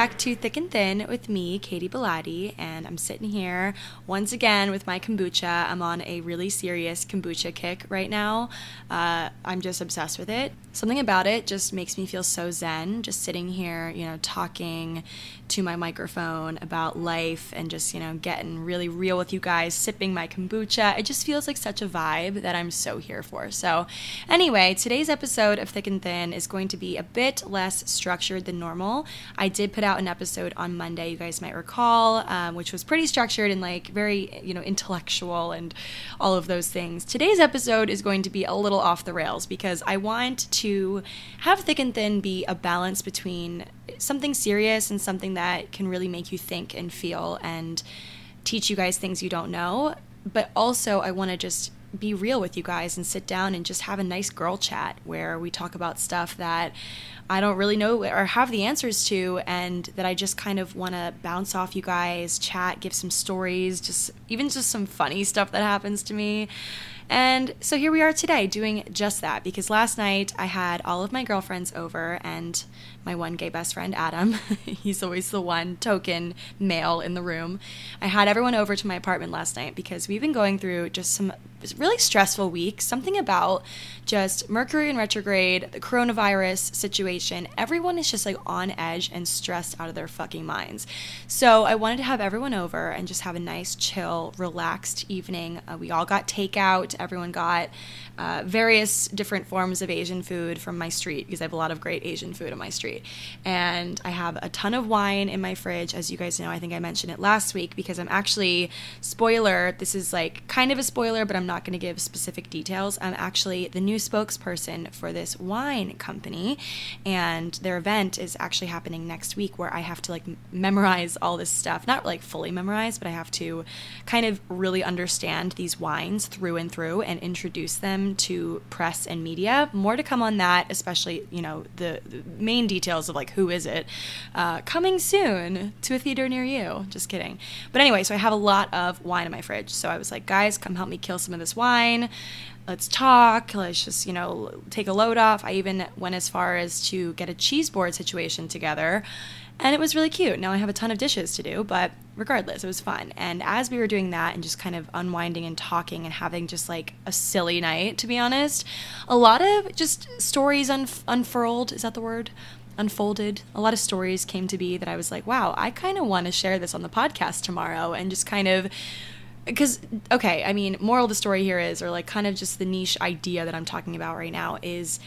back to Thick and Thin with me, Katy Bellotte, and I'm sitting here once again with my kombucha. I'm on a really serious kombucha kick right now. Uh, I'm just obsessed with it. Something about it just makes me feel so zen, just sitting here, you know, talking to my microphone about life and just, you know, getting really real with you guys, sipping my kombucha. It just feels like such a vibe that I'm so here for. So, anyway, today's episode of Thick and Thin is going to be a bit less structured than normal. I did put out an episode on Monday, you guys might recall, um, which was pretty structured and like very, you know, intellectual and all of those things. Today's episode is going to be a little off the rails because I want to have Thick and Thin be a balance between something serious and something that can really make you think and feel and teach you guys things you don't know. But also, I want to just be real with you guys and sit down and just have a nice girl chat where we talk about stuff that I don't really know or have the answers to, and that I just kind of want to bounce off you guys, chat, give some stories, just even just some funny stuff that happens to me. And so here we are today doing just that because last night I had all of my girlfriends over and my one gay best friend, Adam. He's always the one token male in the room. I had everyone over to my apartment last night because we've been going through just some really stressful weeks. Something about just Mercury in retrograde, the coronavirus situation. Everyone is just like on edge and stressed out of their fucking minds. So I wanted to have everyone over and just have a nice, chill, relaxed evening. Uh, we all got takeout. Everyone got uh, various different forms of Asian food from my street because I have a lot of great Asian food on my street. And I have a ton of wine in my fridge. As you guys know, I think I mentioned it last week because I'm actually, spoiler, this is like kind of a spoiler, but I'm not going to give specific details. I'm actually the new spokesperson for this wine company. And their event is actually happening next week where I have to like memorize all this stuff. Not like fully memorize, but I have to kind of really understand these wines through and through and introduce them to press and media. More to come on that, especially you know the, the main details of like who is it uh, coming soon to a theater near you. Just kidding. But anyway, so I have a lot of wine in my fridge. So I was like, guys, come help me kill some of this wine. Let's talk. Let's just you know take a load off. I even went as far as to get a cheese board situation together and it was really cute. Now I have a ton of dishes to do, but regardless, it was fun. And as we were doing that and just kind of unwinding and talking and having just like a silly night, to be honest, a lot of just stories un- unfurled. Is that the word? Unfolded. A lot of stories came to be that I was like, wow, I kind of want to share this on the podcast tomorrow and just kind of because okay i mean moral of the story here is or like kind of just the niche idea that i'm talking about right now is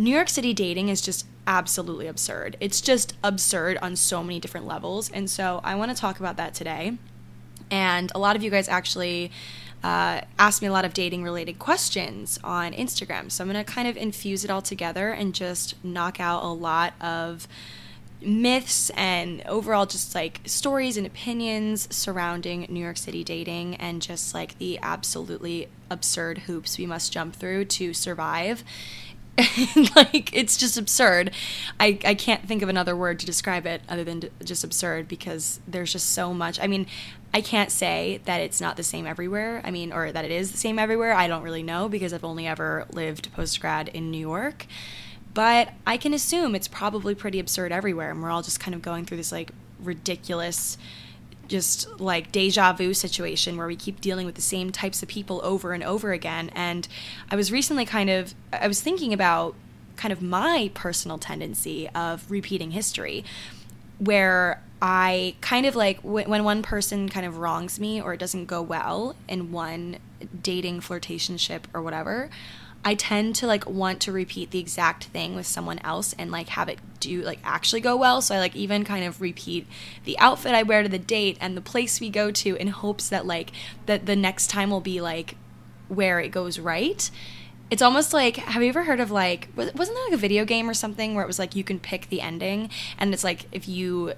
New York City dating is just absolutely absurd. It's just absurd on so many different levels. And so I want to talk about that today. And a lot of you guys actually uh, asked me a lot of dating related questions on Instagram. So I'm going to kind of infuse it all together and just knock out a lot of myths and overall just like stories and opinions surrounding New York City dating and just like the absolutely absurd hoops we must jump through to survive like it's just absurd. I, I can't think of another word to describe it other than just absurd because there's just so much. I mean, I can't say that it's not the same everywhere. I mean, or that it is the same everywhere. I don't really know because I've only ever lived post grad in New York. But I can assume it's probably pretty absurd everywhere, and we're all just kind of going through this like ridiculous just like deja vu situation where we keep dealing with the same types of people over and over again. And I was recently kind of, I was thinking about kind of my personal tendency of repeating history where I kind of like when one person kind of wrongs me or it doesn't go well in one dating flirtationship or whatever, I tend to like want to repeat the exact thing with someone else and like have it do like actually go well. So I like even kind of repeat the outfit I wear to the date and the place we go to in hopes that like that the next time will be like where it goes right. It's almost like have you ever heard of like wasn't there like a video game or something where it was like you can pick the ending and it's like if you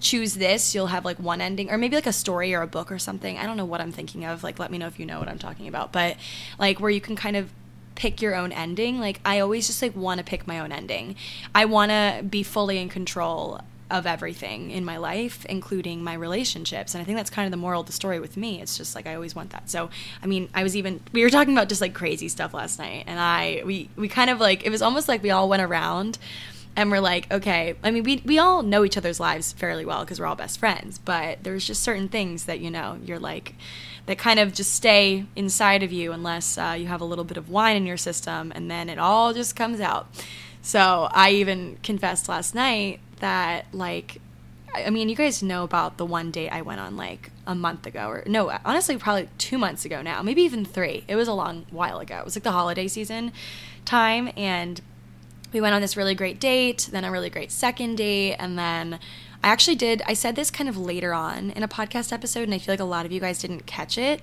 choose this, you'll have like one ending, or maybe like a story or a book or something. I don't know what I'm thinking of. Like, let me know if you know what I'm talking about. But like, where you can kind of pick your own ending. Like I always just like want to pick my own ending. I want to be fully in control of everything in my life, including my relationships. And I think that's kind of the moral of the story with me. It's just like I always want that. So, I mean, I was even we were talking about just like crazy stuff last night, and I we we kind of like it was almost like we all went around and we're like, okay. I mean, we we all know each other's lives fairly well because we're all best friends, but there's just certain things that you know you're like that kind of just stay inside of you unless uh, you have a little bit of wine in your system, and then it all just comes out. So I even confessed last night that like I mean, you guys know about the one date I went on like a month ago, or no, honestly, probably two months ago now, maybe even three. It was a long while ago. It was like the holiday season time, and we went on this really great date, then a really great second date, and then I actually did. I said this kind of later on in a podcast episode, and I feel like a lot of you guys didn't catch it,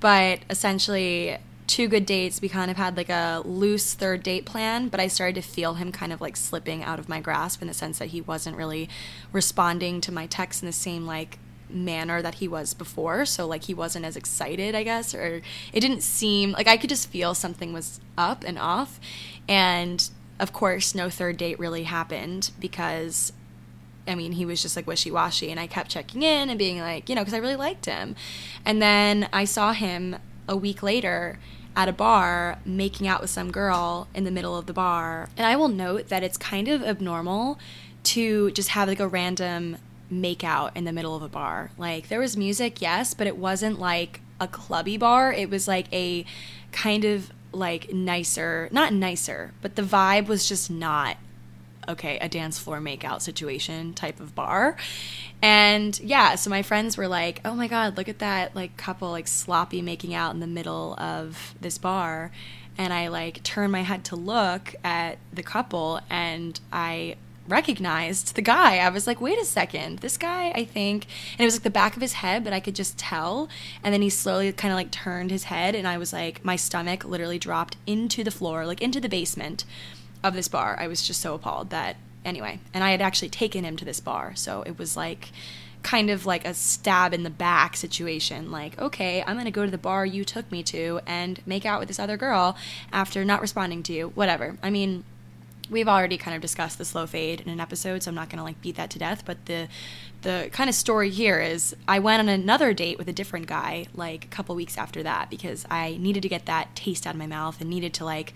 but essentially, two good dates. We kind of had like a loose third date plan, but I started to feel him kind of like slipping out of my grasp in the sense that he wasn't really responding to my texts in the same like manner that he was before. So like he wasn't as excited, I guess, or it didn't seem like I could just feel something was up and off. And of course, no third date really happened because I mean, he was just like wishy washy, and I kept checking in and being like, you know, because I really liked him. And then I saw him a week later at a bar making out with some girl in the middle of the bar. And I will note that it's kind of abnormal to just have like a random make out in the middle of a bar. Like there was music, yes, but it wasn't like a clubby bar. It was like a kind of like nicer, not nicer, but the vibe was just not okay, a dance floor makeout situation type of bar. And yeah, so my friends were like, "Oh my god, look at that like couple like sloppy making out in the middle of this bar." And I like turned my head to look at the couple and I recognized the guy. I was like, wait a second, this guy, I think, and it was like the back of his head, but I could just tell. And then he slowly kind of like turned his head, and I was like, my stomach literally dropped into the floor, like into the basement of this bar. I was just so appalled that anyway, and I had actually taken him to this bar, so it was like kind of like a stab in the back situation like okay i'm going to go to the bar you took me to and make out with this other girl after not responding to you whatever i mean we've already kind of discussed the slow fade in an episode so i'm not going to like beat that to death but the the kind of story here is i went on another date with a different guy like a couple weeks after that because i needed to get that taste out of my mouth and needed to like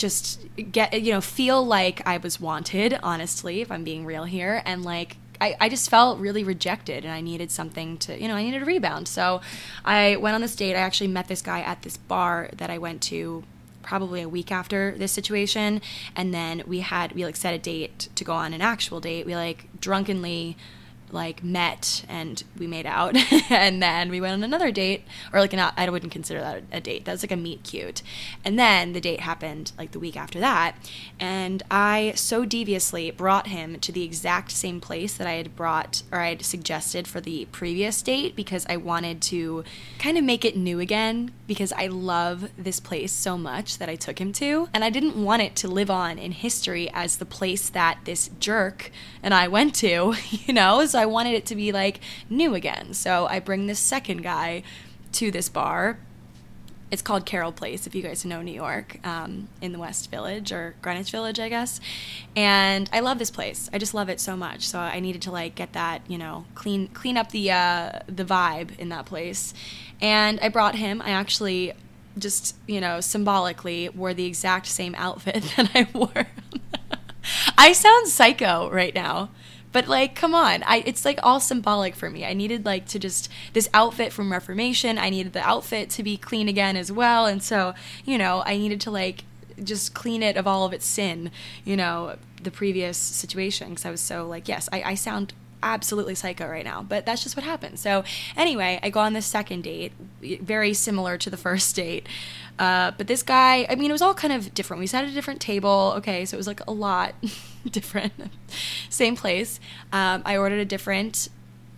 just get you know feel like I was wanted honestly if I'm being real here. And like I, I just felt really rejected and I needed something to you know I needed a rebound. So I went on this date. I actually met this guy at this bar that I went to probably a week after this situation. And then we had we like set a date to go on an actual date. We like drunkenly like met and we made out. And then we went on another date or like not I wouldn't consider that a date. That was like a meet cute. And then the date happened like the week after that. And I so deviously brought him to the exact same place that I had brought or I had suggested for the previous date because I wanted to kind of make it new again because I love this place so much that I took him to. And I didn't want it to live on in history as the place that this jerk and I went to you know? So I wanted it to be like new again. So I bring this second guy to this bar. It's called Carroll Place, if you guys know New York, um, in the West Village or Greenwich Village, I guess. And I love this place. I just love it so much. So I needed to like get that, you know, clean clean up the uh, the vibe in that place. And I brought him. I actually just you know symbolically wore the exact same outfit that I wore. I sound psycho right now. But like, come on, I it's like all symbolic for me. I needed like to just this outfit from Reformation. I needed the outfit to be clean again as well, and so you know, I needed to like just clean it of all of its sin. You know, the previous situation because I was so like, yes, I, I sound absolutely psycho right now, but that's just what happened. So, anyway, I go on this second date, very similar to the first date. Uh, but this guy, I mean, it was all kind of different. We sat at a different table. Okay, so it was like a lot different. Same place. Um, I ordered a different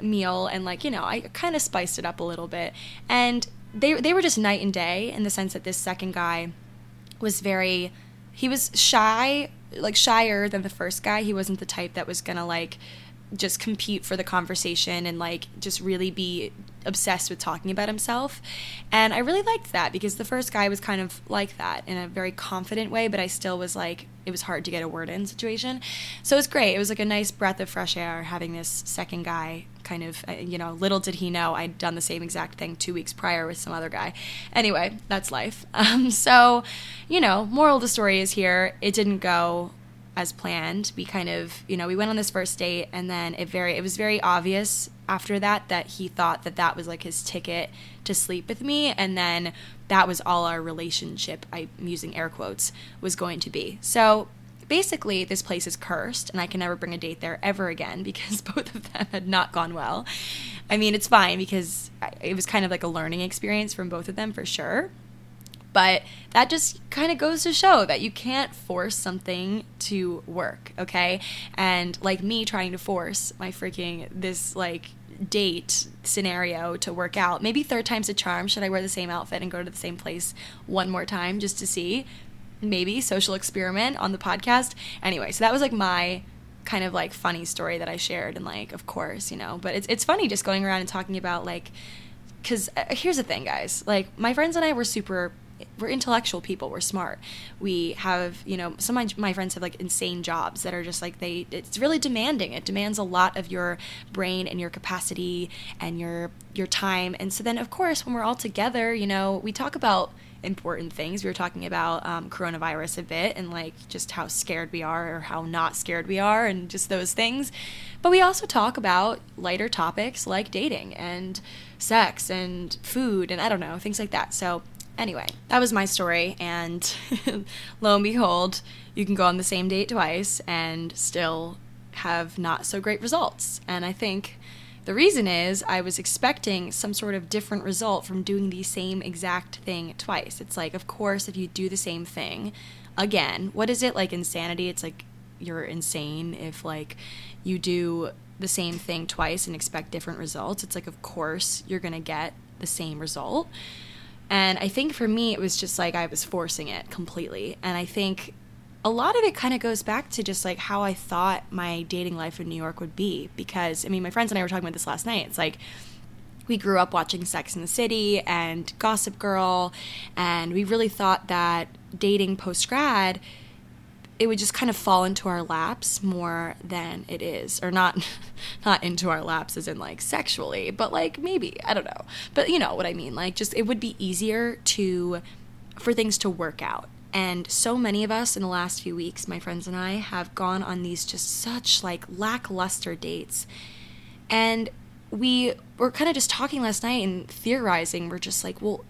meal and, like, you know, I kind of spiced it up a little bit. And they, they were just night and day in the sense that this second guy was very, he was shy, like shyer than the first guy. He wasn't the type that was gonna, like, just compete for the conversation and like just really be obsessed with talking about himself. And I really liked that because the first guy was kind of like that in a very confident way, but I still was like, it was hard to get a word in situation. So it was great. It was like a nice breath of fresh air having this second guy kind of, uh, you know, little did he know I'd done the same exact thing two weeks prior with some other guy. Anyway, that's life. Um, so, you know, moral of the story is here, it didn't go as planned. We kind of, you know, we went on this first date and then it very it was very obvious after that that he thought that that was like his ticket to sleep with me and then that was all our relationship, I'm using air quotes, was going to be. So, basically this place is cursed and I can never bring a date there ever again because both of them had not gone well. I mean, it's fine because it was kind of like a learning experience from both of them for sure. But that just kind of goes to show that you can't force something to work, okay? And like me trying to force my freaking this like date scenario to work out. Maybe third time's a charm. Should I wear the same outfit and go to the same place one more time just to see? Maybe social experiment on the podcast. Anyway, so that was like my kind of like funny story that I shared and like of course, you know, but it's it's funny just going around and talking about like cuz uh, here's the thing guys. Like my friends and I were super we're intellectual people we're smart. We have you know some of my, friends have like insane jobs that are just like they it's really demanding. It demands a lot of your brain and your capacity and your your time. And so then of course when we're all together you know we talk about important things. We were talking about um, coronavirus a bit and like just how scared we are or how not scared we are and just those things. But we also talk about lighter topics like dating and sex and food and i don't know things like that. So Anyway, that was my story, and lo and behold, you can go on the same date twice and still have not so great results. And I think the reason is I was expecting some sort of different result from doing the same exact thing twice. It's like, of course, if you do the same thing again, what is it like insanity? It's like you're insane if like you do the same thing twice and expect different results. It's like, of course, you're going to get the same result. And I think for me, it was just like I was forcing it completely. And I think a lot of it kind of goes back to just like how I thought my dating life in New York would be. Because, I mean, my friends and I were talking about this last night. It's like, we grew up watching Sex in the City and Gossip Girl, and we really thought that dating post grad it would just kind of fall into our laps more than it is or not not into our laps as in like sexually but like maybe i don't know. But you know what i mean like just it would be easier to for things to work out. And so many of us in the last few weeks my friends and i have gone on these just such like lackluster dates. And we were kind of just talking last night and theorizing. We're just like well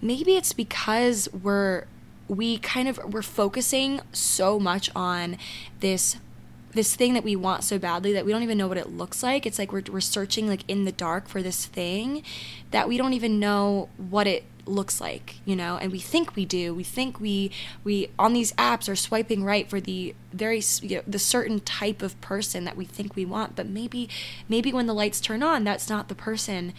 maybe it's because we're we kind of we're focusing so much on this this thing that we want so badly that we don't even know what it looks like. It's like we're, we're searching like in the dark for this thing that we don't even know what it looks like, you know, and we think we do. We think we we on these apps are swiping right for the very you know, the certain type of person that we think we want, but maybe maybe when the lights turn on, that's not the person.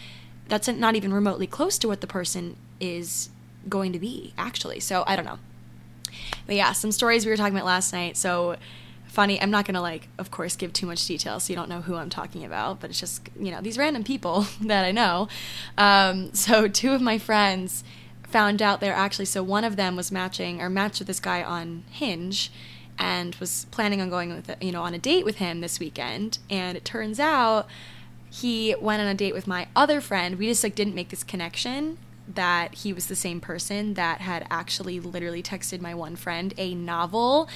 That's not even remotely close to what the person is going to be actually. So I don't know. But yeah, some stories we were talking about last night. So funny. I'm not gonna like, of course, give too much detail so you don't know who I'm talking about. But it's just you know these random people that I know. Um, so two of my friends found out they're actually so one of them was matching or matched with this guy on Hinge and was planning on going with you know on a date with him this weekend and it turns out he went on a date with my other friend we just like didn't make this connection that he was the same person that had actually literally texted my one friend a novel,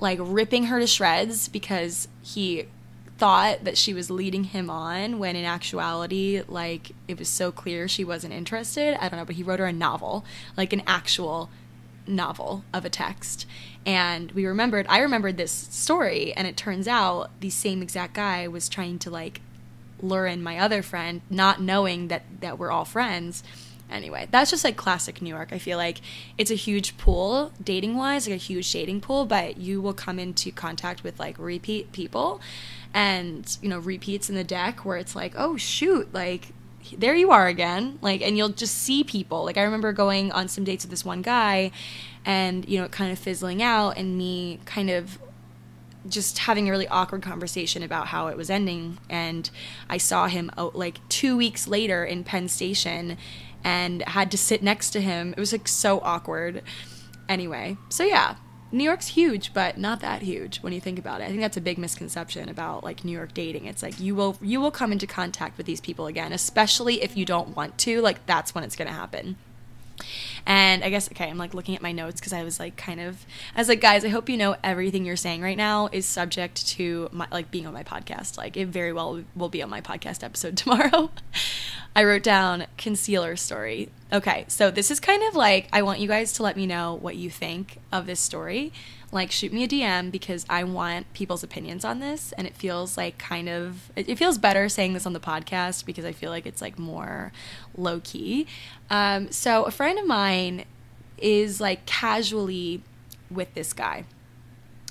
like ripping her to shreds because he thought that she was leading him on when in actuality like it was so clear she wasn't interested. I don't know but he wrote her a novel like an actual novel of a text. And we remembered i remembered this story and it turns out the same exact guy was trying to like lure in my other friend not knowing that that we're all friends anyway that's just like classic new york. I feel like it's a huge pool dating wise like a huge dating pool but you will come into contact with like repeat people and you know repeats in the deck where it's like oh shoot like there you are again. Like and you'll just see people. Like i remember going on some dates with this one guy and you know kind of fizzling out and me kind of just having a really awkward conversation about how it was ending. And i saw him out like two weeks later in penn station and had to sit next to him. It was like so awkward. Anyway, so yeah, New York's huge, but not that huge when you think about it. I think that's a big misconception about like New York dating. It's like you will you will come into contact with these people again, especially if you don't want to. Like that's when it's going to happen. And I guess okay, I'm like looking at my notes because I was like kind of I was like, guys, I hope you know everything you're saying right now is subject to my like being on my podcast. Like it very well will be on my podcast episode tomorrow. I wrote down concealer story. Okay, so this is kind of like I want you guys to let me know what you think of this story. Like shoot me a DM because I want people's opinions on this and it feels like kind of it, feels better saying this on the podcast because I feel like it's like more low key. Um, so a friend of mine is like casually with this guy.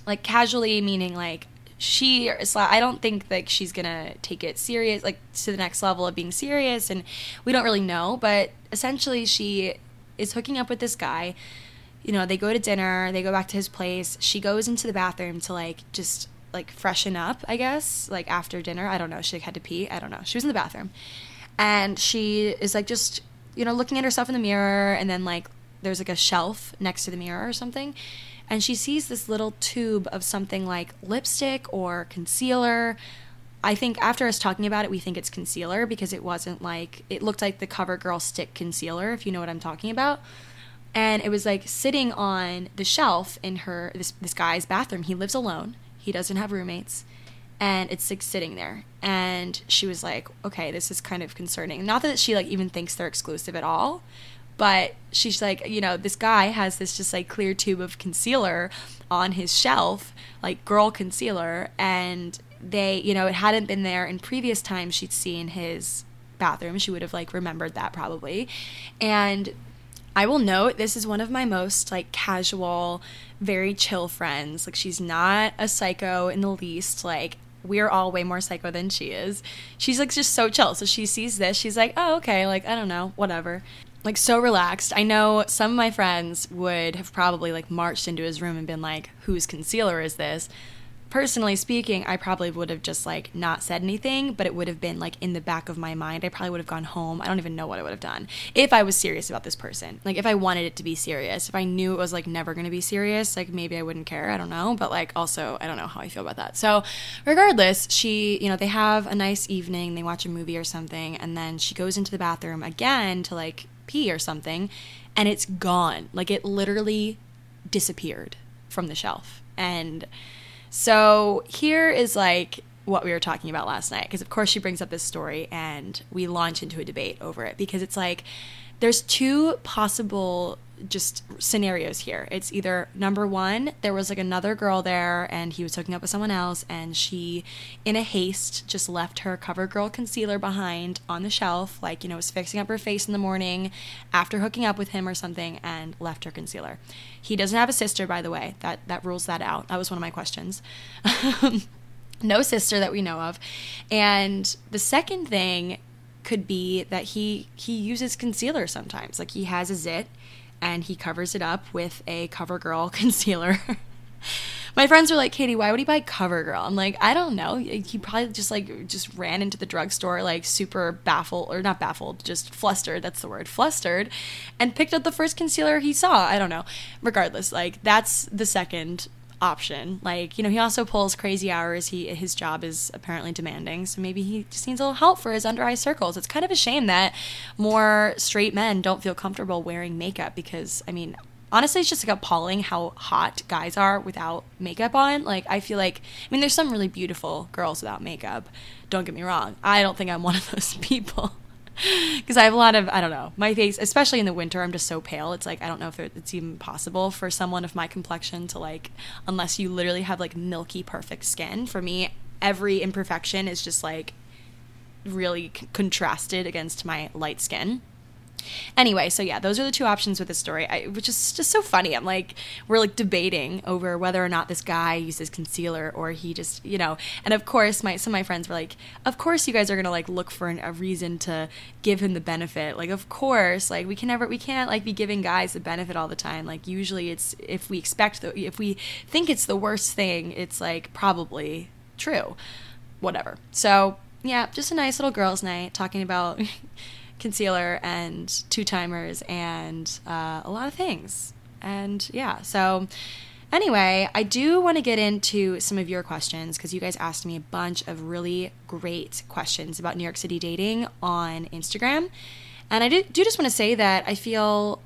Like casually meaning like she I don't think like she's gonna take it serious like to the next level of being serious and we don't really know but essentially she is hooking up with this guy you know they go to dinner they go back to his place. She goes into the bathroom to like just like freshen up I guess like after dinner. I don't know. She like, had to pee. I don't know. She was in the bathroom. And she is like just you know looking at herself in the mirror and then like there's like a shelf next to the mirror or something. And she sees this little tube of something like lipstick or concealer. I think after us talking about it, we think it's concealer because it wasn't like, it looked like the CoverGirl stick concealer, if you know what I'm talking about. And it was like sitting on the shelf in her, this, this guy's bathroom. He lives alone, he doesn't have roommates. And it's like sitting there. And she was like, okay, this is kind of concerning. Not that she like even thinks they're exclusive at all, but she's like, you know, this guy has this just like clear tube of concealer on his shelf, like girl concealer, and they, you know, it hadn't been there in previous times she'd seen his bathroom. She would have like remembered that probably. And I will note this is one of my most like casual, very chill friends. Like she's not a psycho in the least. Like we're all way more psycho than she is. She's like just so chill. So she sees this, she's like, "Oh, okay, like I don't know, whatever." like so relaxed. I know some of my friends would have probably like marched into his room and been like, "Whose concealer is this?" Personally speaking, I probably would have just like not said anything, but it would have been like in the back of my mind. I probably would have gone home. I don't even know what I would have done if I was serious about this person. Like if I wanted it to be serious, if I knew it was like never going to be serious, like maybe I wouldn't care. I don't know, but like also I don't know how I feel about that. So, regardless, she, you know, they have a nice evening, they watch a movie or something, and then she goes into the bathroom again to like pee or something, and it's gone. Like it literally disappeared from the shelf. And so here is like what we were talking about last night because of course she brings up this story and we launch into a debate over it because it's like there's two possible just scenarios here. It's either number one, there was like another girl there and he was hooking up with someone else, and she, in a haste, just left her CoverGirl concealer behind on the shelf, like, you know, was fixing up her face in the morning after hooking up with him or something, and left her concealer. He doesn't have a sister, by the way. That that rules that out. That was one of my questions. no sister that we know of. And the second thing could be that he he uses concealer sometimes. Like he has a zit and he covers it up with a CoverGirl concealer. My friends were like, Katy, why would he buy CoverGirl? I'm like, I don't know. He probably just like just ran into the drugstore like super baffled or not baffled, just flustered. That's the word, flustered, and picked up the first concealer he saw. I don't know. Regardless, like that's the second option. Like, you know, he also pulls crazy hours. He his job is apparently demanding, so maybe he just needs a little help for his under eye circles. It's kind of a shame that more straight men don't feel comfortable wearing makeup because I mean, honestly, it's just like appalling how hot guys are without makeup on. Like, I feel like, I mean, there's some really beautiful girls without makeup. Don't get me wrong. I don't think I'm one of those people because I have a lot of I don't know my face, especially in the winter. I'm just so pale. It's like I don't know if it's even possible for someone of my complexion to like, unless you literally have like milky perfect skin. For me, every imperfection is just like really c- contrasted against my light skin. Anyway, so yeah, those are the two options with this story, I, which is just so funny. I'm like, we're like debating over whether or not this guy uses concealer or he just, you know. And of course, my some of my friends were like, of course you guys are gonna like look for an, a reason to give him the benefit. Like, of course, like we can never, we can't like be giving guys the benefit all the time. Like usually, it's if we expect the, if we think it's the worst thing, it's like probably true. Whatever. So yeah, just a nice little girls' night talking about concealer and two timers and uh, a lot of things. And yeah, so anyway, I do want to get into some of your questions because you guys asked me a bunch of really great questions about New York City dating on Instagram. And I do, do just want to say that I feel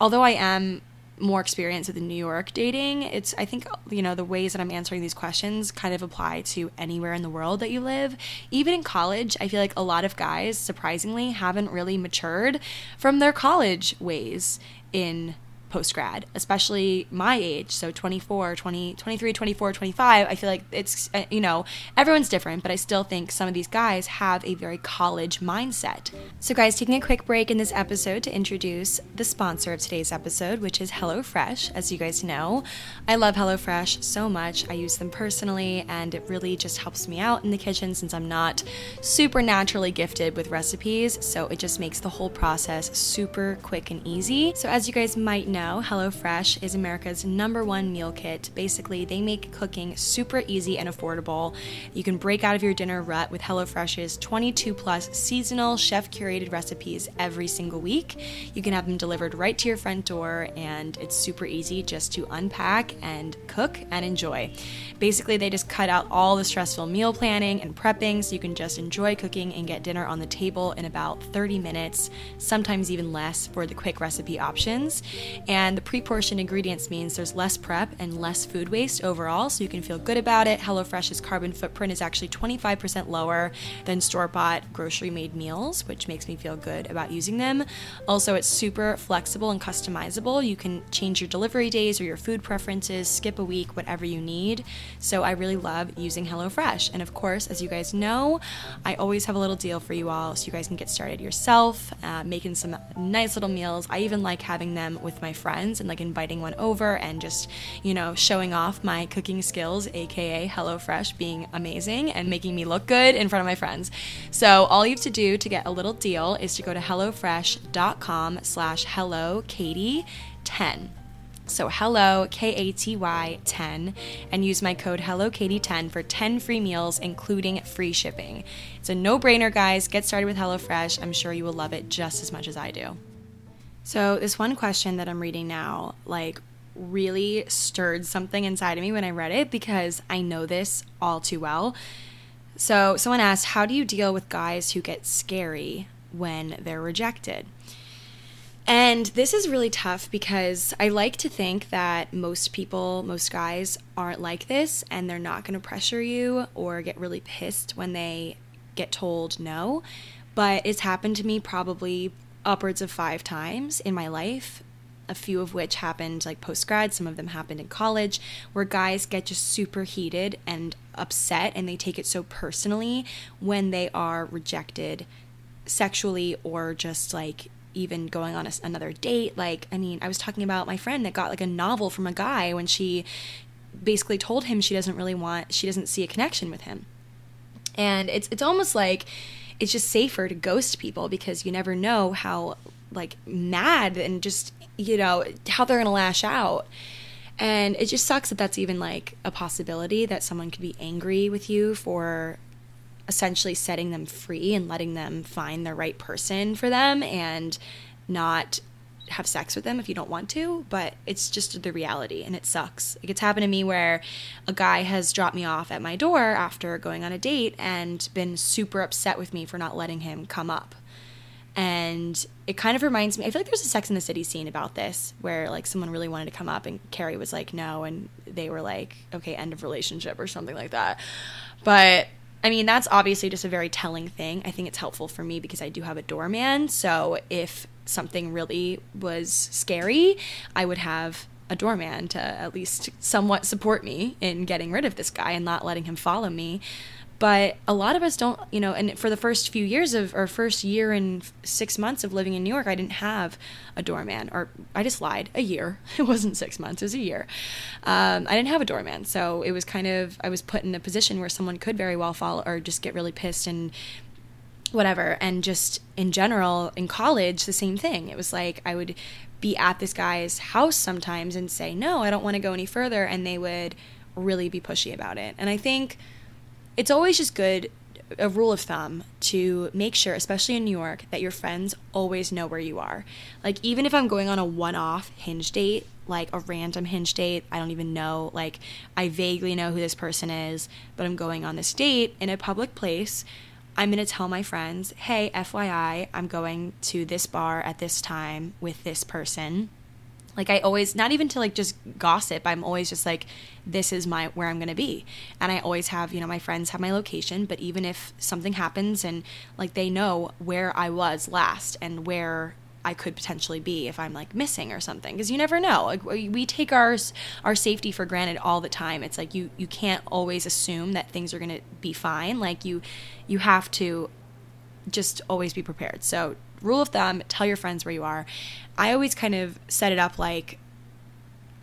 although I am more experience with New York dating, it's I think you know the ways that I'm answering these questions kind of apply to anywhere in the world that you live. Even in college, I feel like a lot of guys surprisingly haven't really matured from their college ways in post grad, especially my age, so 24, 20, 23, 24, 25. I feel like it's, uh, you know, everyone's different, but I still think some of these guys have a very college mindset. So, guys, taking a quick break in this episode to introduce the sponsor of today's episode, which is HelloFresh. As you guys know, I love HelloFresh so much. I use them personally, and it really just helps me out in the kitchen since I'm not super naturally gifted with recipes. So, it just makes the whole process super quick and easy. So, as you guys might know, know, HelloFresh is America's number one meal kit. Basically, they make cooking super easy and affordable. You can break out of your dinner rut with HelloFresh's 22 plus seasonal chef curated recipes every single week. You can have them delivered right to your front door, and it's super easy just to unpack and cook and enjoy. Basically, they just cut out all the stressful meal planning and prepping so you can just enjoy cooking and get dinner on the table in about 30 minutes, sometimes even less for the quick recipe options. The pre portioned ingredients means there's less prep and less food waste overall, so you can feel good about it. HelloFresh's carbon footprint is actually 25% lower than store bought grocery made meals, which makes me feel good about using them. Also, it's super flexible and customizable. You can change your delivery days or your food preferences, skip a week, whatever you need. So I really love using HelloFresh. And of course, as you guys know, I always have a little deal for you all so you guys can get started yourself, uh, making some nice little meals. I even like having them with my friends and like inviting one over and just, you know, showing off my cooking skills, aka HelloFresh being amazing and making me look good in front of my friends. So all you have to do to get a little deal is to go to HelloFresh.com slash hello Katy 10. So hello K A T Y 10 and use my code hello Katy 10 for 10 free meals including free shipping. It's a no-brainer guys. Get started with HelloFresh. I'm sure you will love it just as much as I do. So, this one question that I'm reading now, like, really stirred something inside of me when I read it because I know this all too well. So, someone asked, How do you deal with guys who get scary when they're rejected? And this is really tough because I like to think that most people, most guys, aren't like this and they're not going to pressure you or get really pissed when they get told no. But it's happened to me probably upwards of five times in my life a few of which happened like post grad, some of them happened in college, where guys get just super heated and upset and they take it so personally when they are rejected sexually or just like even going on a, another date. Like, I mean, I was talking about my friend that got like a novel from a guy when she basically told him she doesn't really want, she doesn't see a connection with him. And it's it's almost like it's just safer to ghost people because you never know how like mad and just you know how they're gonna lash out. And it just sucks that that's even like a possibility that someone could be angry with you for essentially setting them free and letting them find the right person for them and not have sex with them if you don't want to, but it's just the reality and it sucks. Like it's happened to me where a guy has dropped me off at my door after going on a date and been super upset with me for not letting him come up. And it kind of reminds me, I feel like there's a Sex in the City scene about this where like someone really wanted to come up and Carrie was like, no. And they were like, okay, end of relationship or something like that. But I mean, that's obviously just a very telling thing. I think it's helpful for me because I do have a doorman. So if something really was scary, I would have a doorman to at least somewhat support me in getting rid of this guy and not letting him follow me. But a lot of us don't, you know, and for the first few years of, or first year and six months of living in New York, I didn't have a doorman, or I just lied, a year. It wasn't six months, it was a year. Um, I didn't have a doorman. So it was kind of, I was put in a position where someone could very well follow or just get really pissed and whatever. And just in general, in college, the same thing. It was like I would be at this guy's house sometimes and say, no, I don't want to go any further. And they would really be pushy about it. And I think it's always just good a rule of thumb to make sure, especially in New York, that your friends always know where you are. Like, even if I'm going on a one off hinge date, like a random hinge date, I don't even know, like, I vaguely know who this person is, but I'm going on this date in a public place, I'm going to tell my friends, hey, FYI, I'm going to this bar at this time with this person. like i always not even to like just gossip i'm always just like this is my where i'm going to be and i always have you know my friends have my location but even if something happens and like they know where i was last and where I could potentially be if I'm like missing or something because you never know. Like we take our our safety for granted all the time. It's like you you can't always assume that things are going to be fine. Like you you have to just always be prepared. So, rule of thumb, tell your friends where you are. I always kind of set it up like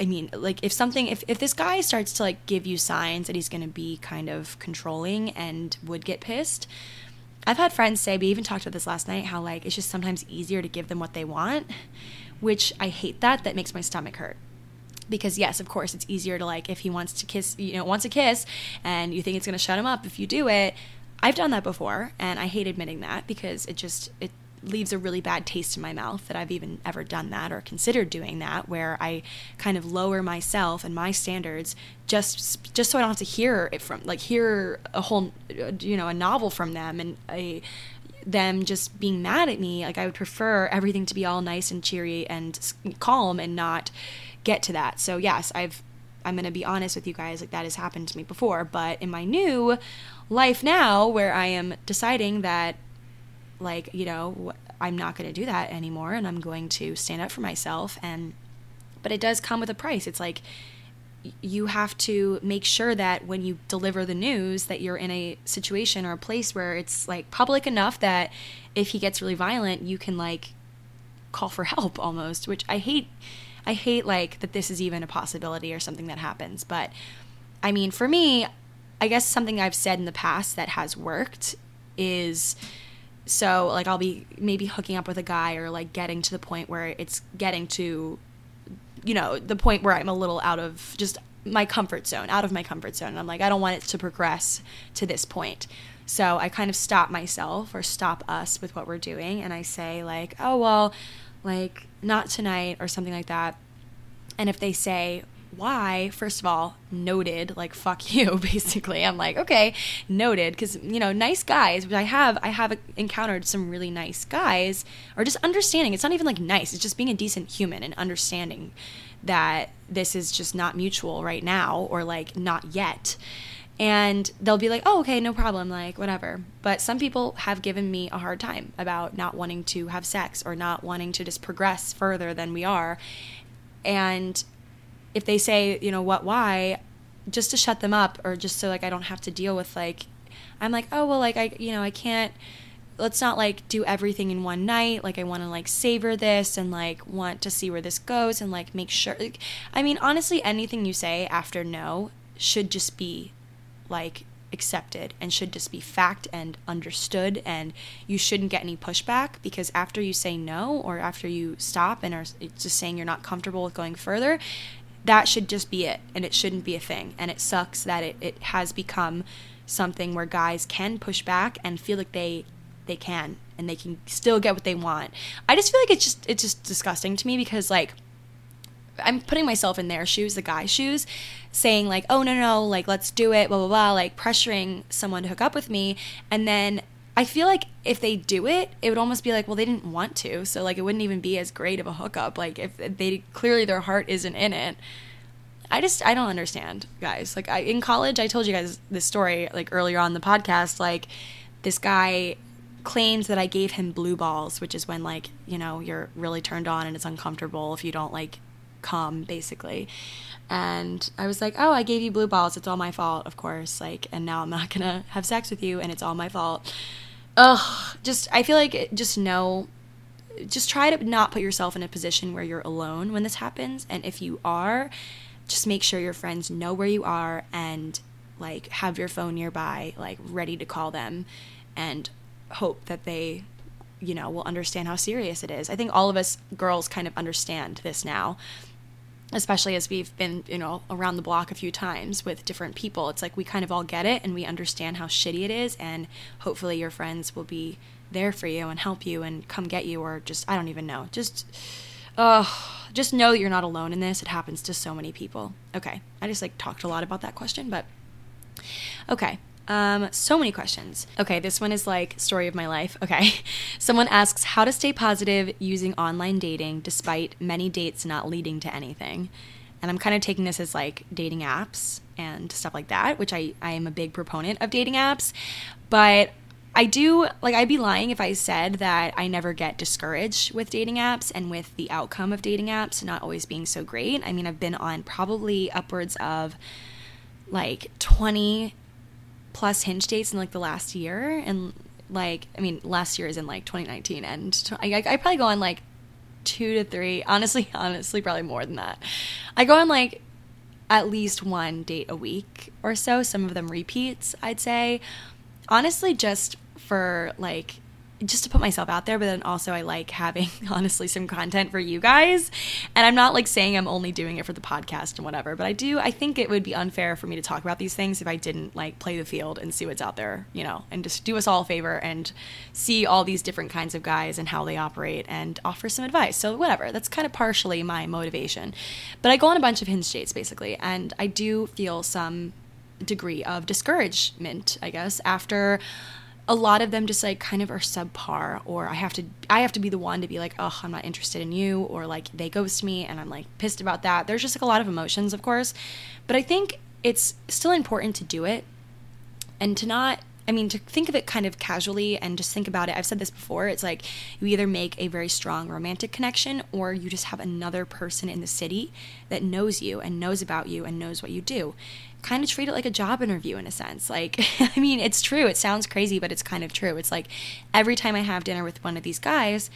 I mean, like if something if if this guy starts to like give you signs that he's to be kind of controlling and would get pissed, I've had friends say, we even talked about this last night, how like it's just sometimes easier to give them what they want, which I hate that. That makes my stomach hurt. Because yes, of course, it's easier to like if he wants to kiss, you know, wants a kiss, and you think it's gonna shut him up if you do it. I've done that before, and I hate admitting that because it just it leaves a really bad taste in my mouth that I've even ever done that or considered doing that where I kind of lower myself and my standards just just so I don't have to hear it from like hear a whole you know a novel from them. And a them just being mad at me like I would prefer everything to be all nice and cheery and calm and not get to that. So yes I've I'm going to be honest with you guys like that has happened to me before. But in my new life now where I am deciding that like, you know, I'm not going to do that anymore and I'm going to stand up for myself and but it does come with a price. It's like you have to make sure that when you deliver the news that you're in a situation or a place where it's like public enough that if he gets really violent, you can like call for help almost, which I hate I hate like that this is even a possibility or something that happens, but I mean, for me, I guess something I've said in the past that has worked is so like I'll be maybe hooking up with a guy or like getting to the point where it's getting to you know, the point where I'm a little out of just my comfort zone, out of my comfort zone. And I'm like I don't want it to progress to this point. So I kind of stop myself or stop us with what we're doing and I say like, "Oh, well, like not tonight" or something like that. And if they say, why first of all noted like fuck you basically. I'm like okay noted because you know nice guys i have i have encountered some really nice guys or just understanding. It's not even like nice it's just being a decent human and understanding that this is just not mutual right now or like not yet. And they'll be like oh okay no problem like whatever. But some people have given me a hard time about not wanting to have sex or not wanting to just progress further than we are. And if they say, you know, what, why, just to shut them up or just so like I don't have to deal with like, I'm like, oh, well, like I, you know, I can't, let's not like do everything in one night. Like I want to like savor this and like want to see where this goes and like make sure. Like, I mean, honestly, anything you say after no should just be like accepted and should just be fact and understood and you shouldn't get any pushback because after you say no or after you stop and are just saying you're not comfortable with going further that should just be it and it shouldn't be a thing. And it sucks that it, it has become something where guys can push back and feel like they they can and they can still get what they want. I just feel like it's just it's just disgusting to me because like i'm putting myself in their shoes the guy's shoes saying like oh no no like let's do it blah blah blah like pressuring someone to hook up with me. And then I feel like if they do it, it would almost be like, well, they didn't want to, so like it wouldn't even be as great of a hookup. Like if they clearly their heart isn't in it. I just I don't understand, guys. Like I in college, I told you guys this story like earlier on the podcast. Like this guy claims that I gave him blue balls, which is when like you know you're really turned on and it's uncomfortable if you don't like come basically. And I was like, oh, I gave you blue balls. It's all my fault, of course. Like, and now I'm not gonna have sex with you, and it's all my fault ugh, just I feel like just know just try to not put yourself in a position where you're alone when this happens. And if you are just make sure your friends know where you are and like have your phone nearby like ready to call them and hope that they you know will understand how serious it is. I think all of us girls kind of understand this now especially as we've been, you know, around the block a few times with different people. It's like we kind of all get it and we understand how shitty it is and hopefully your friends will be there for you and help you and come get you or just I don't even know. Just uh just know that you're not alone in this. It happens to so many people. Okay. I just like talked a lot about that question, but okay. Um, so many questions. Okay, this one is like story of my life. Okay. Someone asks how to stay positive using online dating despite many dates not leading to anything. And I'm kind of taking this as like dating apps and stuff like that, which I, I am a big proponent of dating apps. But I do, like, I'd be lying if I said that I never get discouraged with dating apps and with the outcome of dating apps not always being so great. I mean, I've been on probably upwards of like 20 plus hinge dates in like the last year and like i mean last year is in like 2019 and I, I probably go on like two to three honestly honestly probably more than that. I go on like at least one date a week or so some of them repeats i'd say. Honestly just for like just to put myself out there, but then also I like having honestly some content for you guys. And I'm not like saying I'm only doing it for the podcast and whatever, but I do I think it would be unfair for me to talk about these things if I didn't like play the field and see what's out there, you know, and just do us all a favor and see all these different kinds of guys and how they operate and offer some advice. So whatever, that's kind of partially my motivation. But I go on a bunch of hinge dates basically, and I do feel some degree of discouragement, I guess, after a lot of them just like kind of are subpar or I have to I have to be the one to be like, "Oh, I'm not interested in you," or like they ghost me and I'm like pissed about that. There's just like a lot of emotions, of course. But I think it's still important to do it and to not I mean, to think of it kind of casually and just think about it. I've said this before. It's like you either make a very strong romantic connection or you just have another person in the city that knows you and knows about you and knows what you do kind of treat it like a job interview in a sense. Like, I mean, it's true. It sounds crazy, but it's kind of true. It's like every time I have dinner with one of these guys,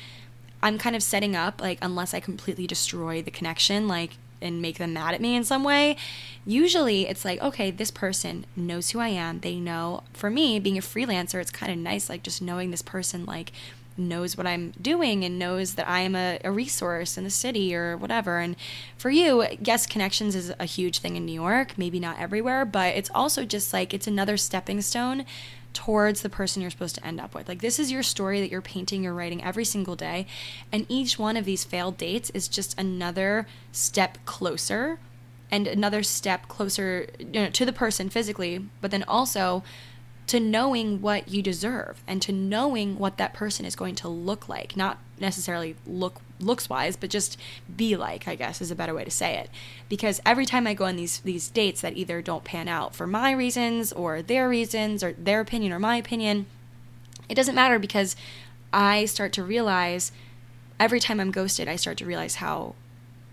I'm kind of setting up, like, unless I completely destroy the connection, like, and make them mad at me in some way, usually it's like, okay, this person knows who I am. They know, for me, being a freelancer, it's kind of nice, like, just knowing this person, like, knows what I'm doing and knows that I am a, a, resource in the city or whatever. And for you, yes, connections is a huge thing in New York, maybe not everywhere, but it's also just like it's another stepping stone towards the person you're supposed to end up with. Like, this is your story that you're painting, you're writing every single day. And each one of these failed dates is just another step closer and another step closer you know, to the person physically, but then also to knowing what you deserve and to knowing what that person is going to look like not necessarily look looks wise but just be like i guess is a better way to say it. Because every time i go on these these dates that either don't pan out for my reasons or their reasons or their opinion or my opinion it doesn't matter because i start to realize every time i'm ghosted i start to realize how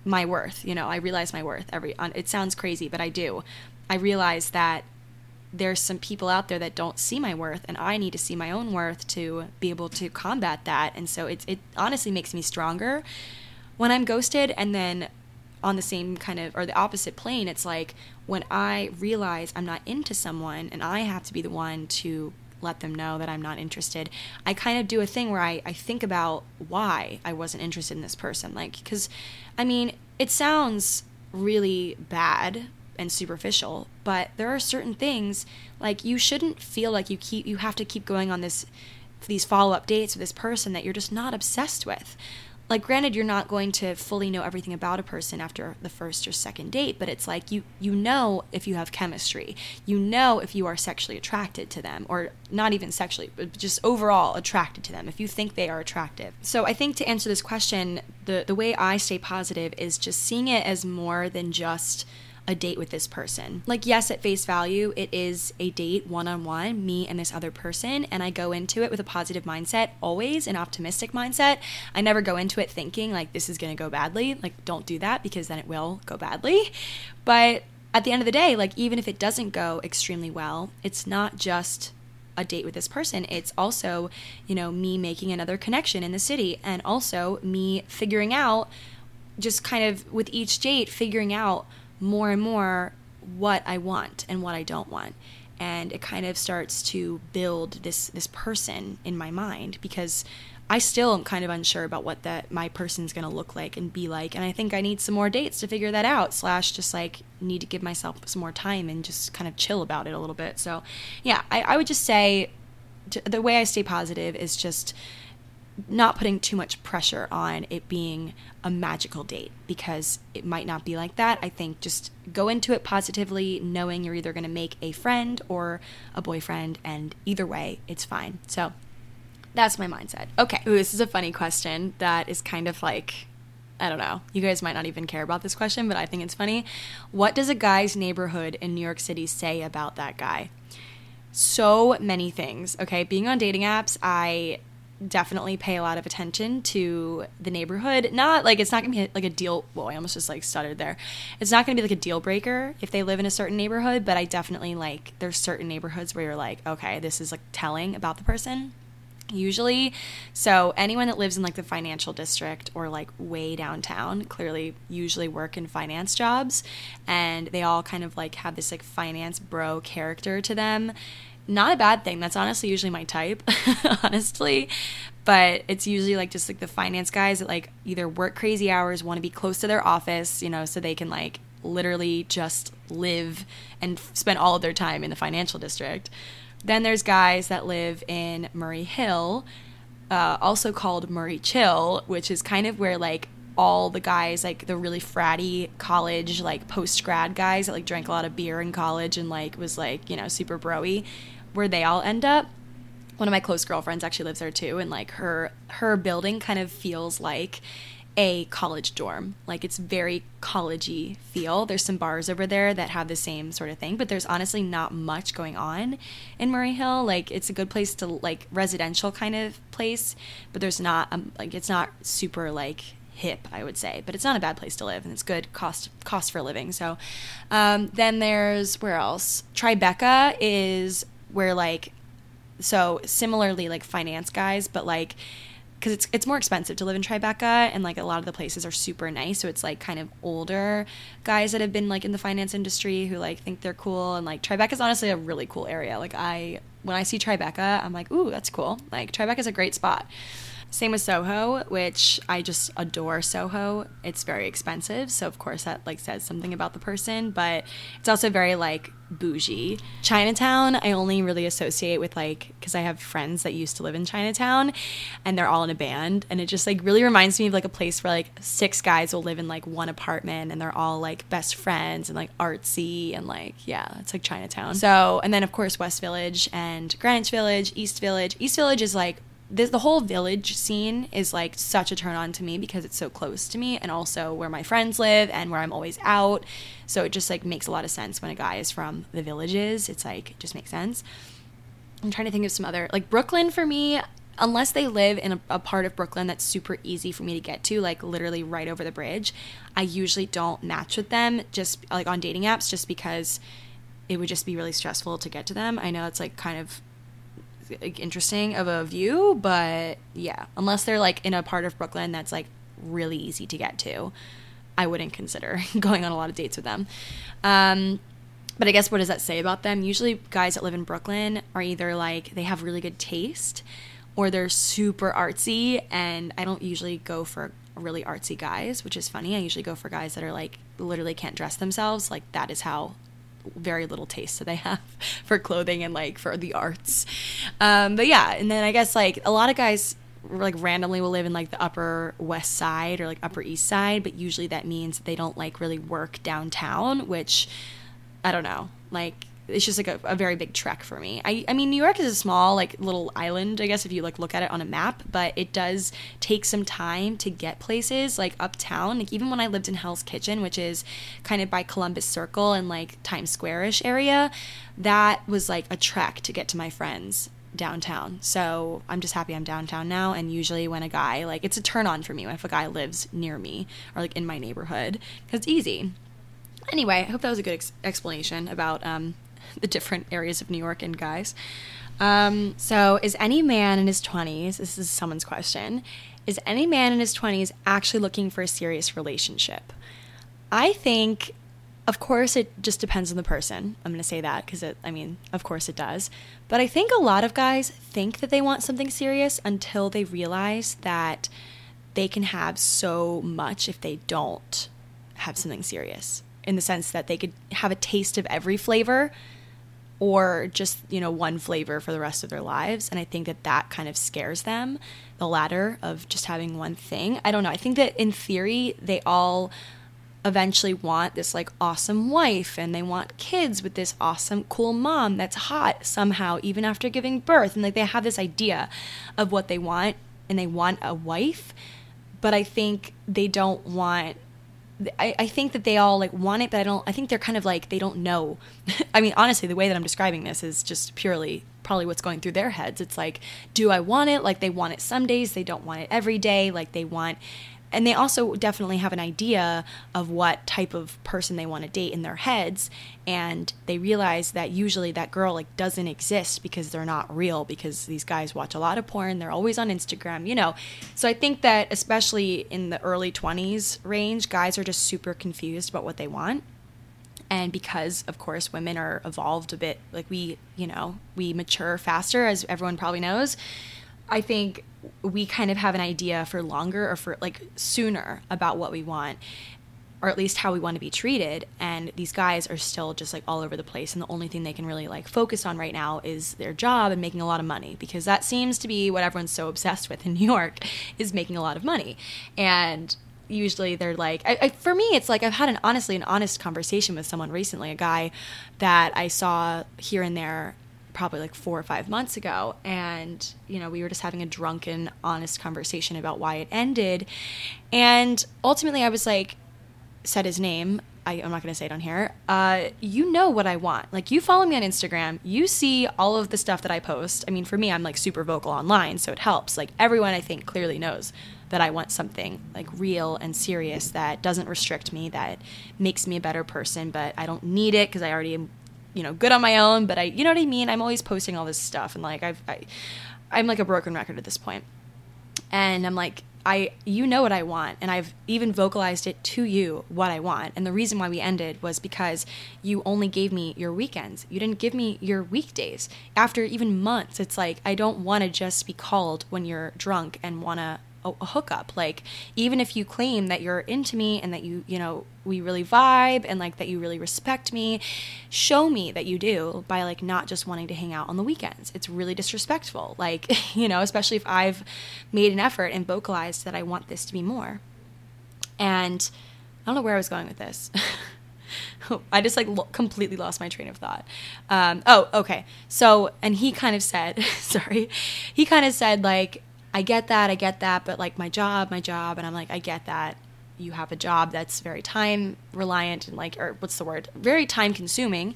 my worth you know i realize my worth every it sounds crazy but i do. I realize that there's some people out there that don't see my worth and I need to see my own worth to be able to combat that. And so it it honestly makes me stronger when I'm ghosted and then on the same kind of or the opposite plane it's like when I realize I'm not into someone and I have to be the one to let them know that I'm not interested. I kind of do a thing where I, I think about why I wasn't interested in this person. Like, because, I mean, it sounds really bad and superficial but there are certain things like you shouldn't feel like you keep you have to keep going on this these follow-up dates with this person that you're just not obsessed with. Like granted you're not going to fully know everything about a person after the first or second date but it's like you you know if you have chemistry. You know if you are sexually attracted to them or not even sexually but just overall attracted to them if you think they are attractive. So i think to answer this question the the way i stay positive is just seeing it as more than just a date with this person. Like, yes, at face value, it is a date one on one, me and this other person. And I go into it with a positive mindset, always an optimistic mindset. I never go into it thinking like this is going to go badly. Like, don't do that because then it will go badly. But at the end of the day, like, even if it doesn't go extremely well, it's not just a date with this person. It's also, you know, me making another connection in the city and also me figuring out just kind of with each date, figuring out more and more what I want and what I don't want. And it kind of starts to build this this person in my mind because I still am kind of unsure about what that my person's gonna look like and be like. And I think I need some more dates to figure that out, slash just like need to give myself some more time and just kind of chill about it a little bit. So yeah, I, I would just say the way I stay positive is just not putting too much pressure on it being a magical date because it might not be like that. I think just go into it positively, knowing you're either going to make a friend or a boyfriend, and either way, it's fine. So that's my mindset. Okay. Ooh, this is a funny question that is kind of like, I don't know. You guys might not even care about this question, but I think it's funny. What does a guy's neighborhood in New York City say about that guy? So many things. Okay. Being on dating apps, I definitely pay a lot of attention to the neighborhood. Not like it's not gonna be like a deal. Well, I almost just like stuttered there. It's not gonna be like a deal breaker if they live in a certain neighborhood, but I definitely like there's certain neighborhoods where you're like, okay, this is like telling about the person. Usually, so anyone that lives in like the financial district or like way downtown clearly usually work in finance jobs, and they all kind of like have this like finance bro character to them not a bad thing. That's honestly usually my type, honestly. But it's usually like just like the finance guys that like either work crazy hours, want to be close to their office, you know, so they can like literally just live and spend all of their time in the financial district. Then there's guys that live in Murray Hill, uh, also called Murray Chill, which is kind of where like all the guys, like the really fratty college, like post grad guys that like drank a lot of beer in college and like was like, you know, super broy, where they all end up. One of my close girlfriends actually lives there too, and like her her building kind of feels like a college dorm. Like it's very collegey feel. There's some bars over there that have the same sort of thing, but there's honestly not much going on in Murray Hill. Like it's a good place to like residential kind of place, but there's not um, like it's not super like hip, I would say, but it's not a bad place to live, and it's good cost cost for living. So, um, then there's where else? Tribeca is where like, so similarly like finance guys, but like because it's it's more expensive to live in Tribeca, and like a lot of the places are super nice. So it's like kind of older guys that have been like in the finance industry who like think they're cool, and like Tribeca is honestly a really cool area. Like I when I see Tribeca, I'm like, ooh, that's cool. Like Tribeca is a great spot. Same with Soho, which I just adore Soho. It's very expensive, so of course that like says something about the person, but it's also very like bougie. Chinatown, I only really associate with like cuz I have friends that used to live in Chinatown and they're all in a band and it just like really reminds me of like a place where like six guys will live in like one apartment and they're all like best friends and like artsy and like yeah, it's like Chinatown. So, and then of course West Village and Greenwich Village, East Village. East Village is like this, the whole village scene is like such a turn on to me because it's so close to me and also where my friends live and where I'm always out. So it just like makes a lot of sense when a guy is from the villages. It's like it just makes sense. I'm trying to think of some other like Brooklyn for me. Unless they live in a, a part of Brooklyn that's super easy for me to get to, like literally right over the bridge, I usually don't match with them just like on dating apps, just because it would just be really stressful to get to them. I know it's like kind of like, interesting of a view, but yeah, unless they're like in a part of Brooklyn that's like really easy to get to, I wouldn't consider going on a lot of dates with them. Um, but I guess what does that say about them? Usually, guys that live in Brooklyn are either like they have really good taste or they're super artsy, and I don't usually go for really artsy guys, which is funny. I usually go for guys that are like literally can't dress themselves. Like that is how very little taste that they have for clothing and like for the arts. Um, but yeah, and then I guess like a lot of guys like randomly will live in like the upper west side or like upper east side, but usually that means they don't like really work downtown, which I don't know. Like it's just like a, a, very big trek for me. I, I mean, New York is a small like little island, I guess, if you like look at it on a map, but it does take some time to get places like uptown. Like even when I lived in Hell's Kitchen, which is kind of by Columbus Circle and like Times Square-ish area, that was like a trek to get to my friends downtown. So I'm just happy I'm downtown now. And usually when a guy like it's a turn on for me if a guy lives near me or like in my neighborhood because it's easy. Anyway, I hope that was a good ex- explanation about um, the different areas of New York and guys. Um, so, is any man in his 20s, this is someone's question, is any man in his 20s actually looking for a serious relationship? I think, of course, it just depends on the person. I'm going to say that because, I mean, of course it does. But I think a lot of guys think that they want something serious until they realize that they can have so much if they don't have something serious in the sense that they could have a taste of every flavor or just, you know, one flavor for the rest of their lives. And I think that that kind of scares them, the latter of just having one thing. I don't know. I think that in theory, they all eventually want this like awesome wife and they want kids with this awesome cool mom that's hot somehow even after giving birth and like they have this idea of what they want and they want a wife but i think they don't want I, I think that they all like want it but i don't i think they're kind of like they don't know. I mean honestly the way that i'm describing this is just purely probably what's going through their heads. It's like do i want it? Like they want it some days they don't want it every day. Like they want and they also definitely have an idea of what type of person they want to date in their heads and they realize that usually that girl like doesn't exist because they're not real because these guys watch a lot of porn they're always on instagram you know? So i think that especially in the early 20s range guys are just super confused about what they want. And because of course women are evolved a bit like we you know we mature faster as everyone probably knows i think we kind of have an idea for longer or for like sooner about what we want or at least how we want to be treated and these guys are still just like all over the place and the only thing they can really like focus on right now is their job and making a lot of money because that seems to be what everyone's so obsessed with in New York is making a lot of money. And usually they're like I, I, for me it's like i've had an honestly an honest conversation with someone recently a guy that i saw here and there probably like four or five months ago. And, you know, we were just having a drunken, honest conversation about why it ended. And ultimately, I was like, said his name. I, am not going to say it on here. Uh, you know what I want. Like, you follow me on Instagram. You see all of the stuff that I post. I mean, for me, I'm like super vocal online, so it helps. Like, everyone I think clearly knows that I want something like real and serious that doesn't restrict me, that makes me a better person, but I don't need it because I already am you know good on my own but i you know what i mean? I'm always posting all this stuff and like i've I, i'm like a broken record at this point. And i'm like i you know what i want and i've even vocalized it to you what i want. And the reason why we ended was because you only gave me your weekends. You didn't give me your weekdays. After even months it's like i don't want to just be called when you're drunk and want to a, a hookup. Like even if you claim that you're into me and that you, you know, we really vibe and like that you really respect me, show me that you do by like not just wanting to hang out on the weekends. It's really disrespectful. Like, you know, especially if I've made an effort and vocalized that I want this to be more. And I don't know where I was going with this. I just like lo- completely lost my train of thought. Um, oh, okay. So, and he kind of said, sorry, he kind of said like, I get that, I get that, but like my job, my job, and I'm like, I get that. You have a job that's very time reliant and like, or what's the word? Very time consuming.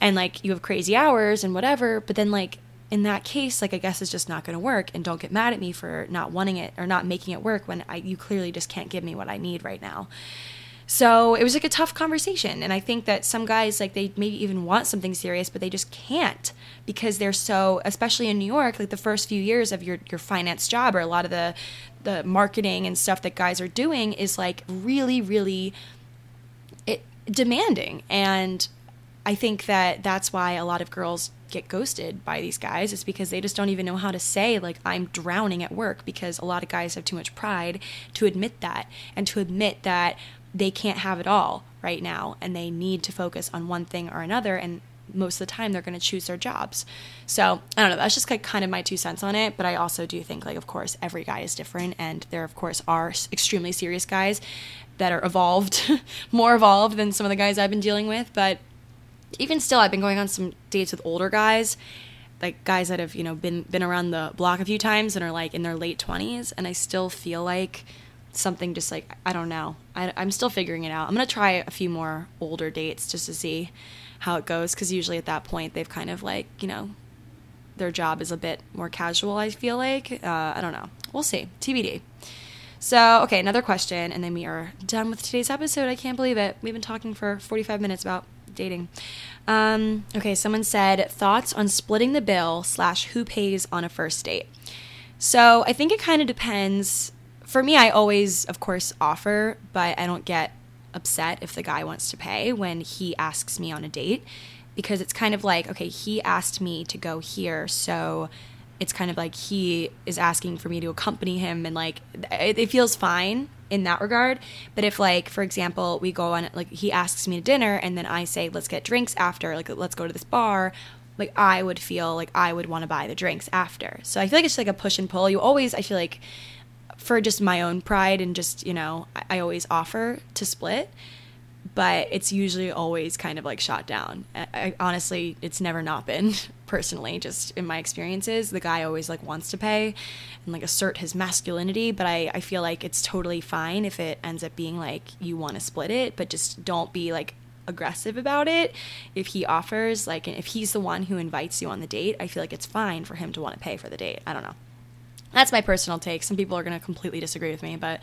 And like you have crazy hours and whatever, but then like in that case, like I guess it's just not going to work. And don't get mad at me for not wanting it or not making it work when I, you clearly just can't give me what I need right now. So it was like a tough conversation. And I think that some guys, like, they maybe even want something serious, but they just can't because they're so, especially in New York, like the first few years of your, your finance job or a lot of the, the marketing and stuff that guys are doing is like really, really it, demanding. And I think that that's why a lot of girls get ghosted by these guys is because they just don't even know how to say like I'm drowning at work because a lot of guys have too much pride to admit that and to admit that they can't have it all right now and they need to focus on one thing or another and most of the time they're going to choose their jobs. So i don't know that's just like kind of my two cents on it but i also do think like of course every guy is different and there of course are extremely serious guys that are evolved more evolved than some of the guys i've been dealing with but even still i've been going on some dates with older guys like guys that have you know been been around the block a few times and are like in their late 20s and i still feel like something just like I don't know. I, am still figuring it out. I'm gonna try a few more older dates just to see how it goes because usually at that point they've kind of like you know their job is a bit more casual. I feel like uh, I don't know. We'll see. TBD. So okay, another question, and then we are done with today's episode. I can't believe it. We've been talking for 45 minutes about dating. Um, okay, someone said thoughts on splitting the bill slash who pays on a first date. So I think it kind of depends for me, I always, of course, offer, but I don't get upset if the guy wants to pay when he asks me on a date because it's kind of like, okay, he asked me to go here, so it's kind of like he is asking for me to accompany him and like it, it feels fine in that regard. But if like for example, we go on like he asks me to dinner and then I say let's get drinks after, like let's go to this bar, like I would feel like I would want to buy the drinks after. So I feel like it's like a push and pull. You always I feel like for just my own pride and just, you know, I, I always offer to split but it's usually always kind of like shot down. I, I, honestly, it's never not been personally. Just in my experiences, the guy always like wants to pay and like assert his masculinity. But I, I feel like it's totally fine if it ends up being like you want to split it, but just don't be like aggressive about it. If he offers like, if he's the one who invites you on the date, I feel like it's fine for him to want to pay for the date. I don't know. That's my personal take. Some people are going to completely disagree with me, but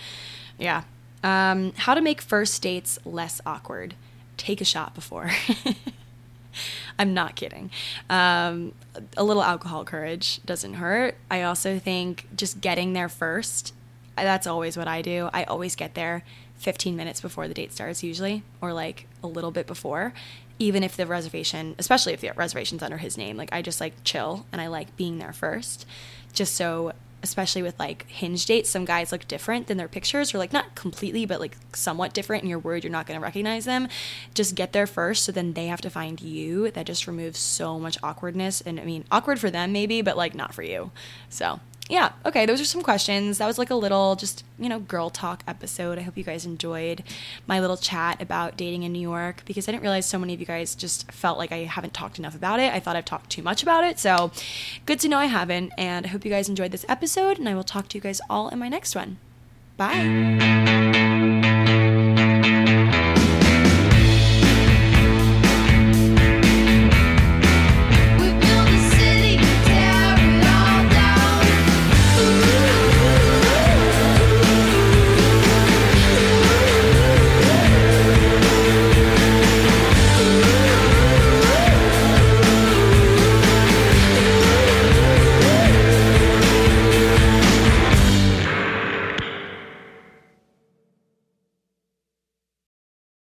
yeah, um, how to make first dates less awkward. Take a shot before. I'm not kidding. Um, a little alcohol courage doesn't hurt. I also think just getting there first, that's always what I do. I always get there 15 minutes before the date starts, usually, or like a little bit before. Even if the reservation, especially if the reservation's under his name, like I just like chill and I like being there first, just so especially with like hinge dates, some guys look different than their pictures, or like not completely, but like somewhat different, and you're worried you're not going to recognize them. Just get there first, so then they have to find you. That just removes so much awkwardness. And I mean, awkward for them maybe, but like not for you. So yeah, okay, those are some questions. That was like a little just, you know, girl talk episode. I hope you guys enjoyed my little chat about dating in New York because I didn't realize so many of you guys just felt like I haven't talked enough about it. I thought I've talked too much about it. So good to know I haven't. And I hope you guys enjoyed this episode, and I will talk to you guys all in my next one. Bye.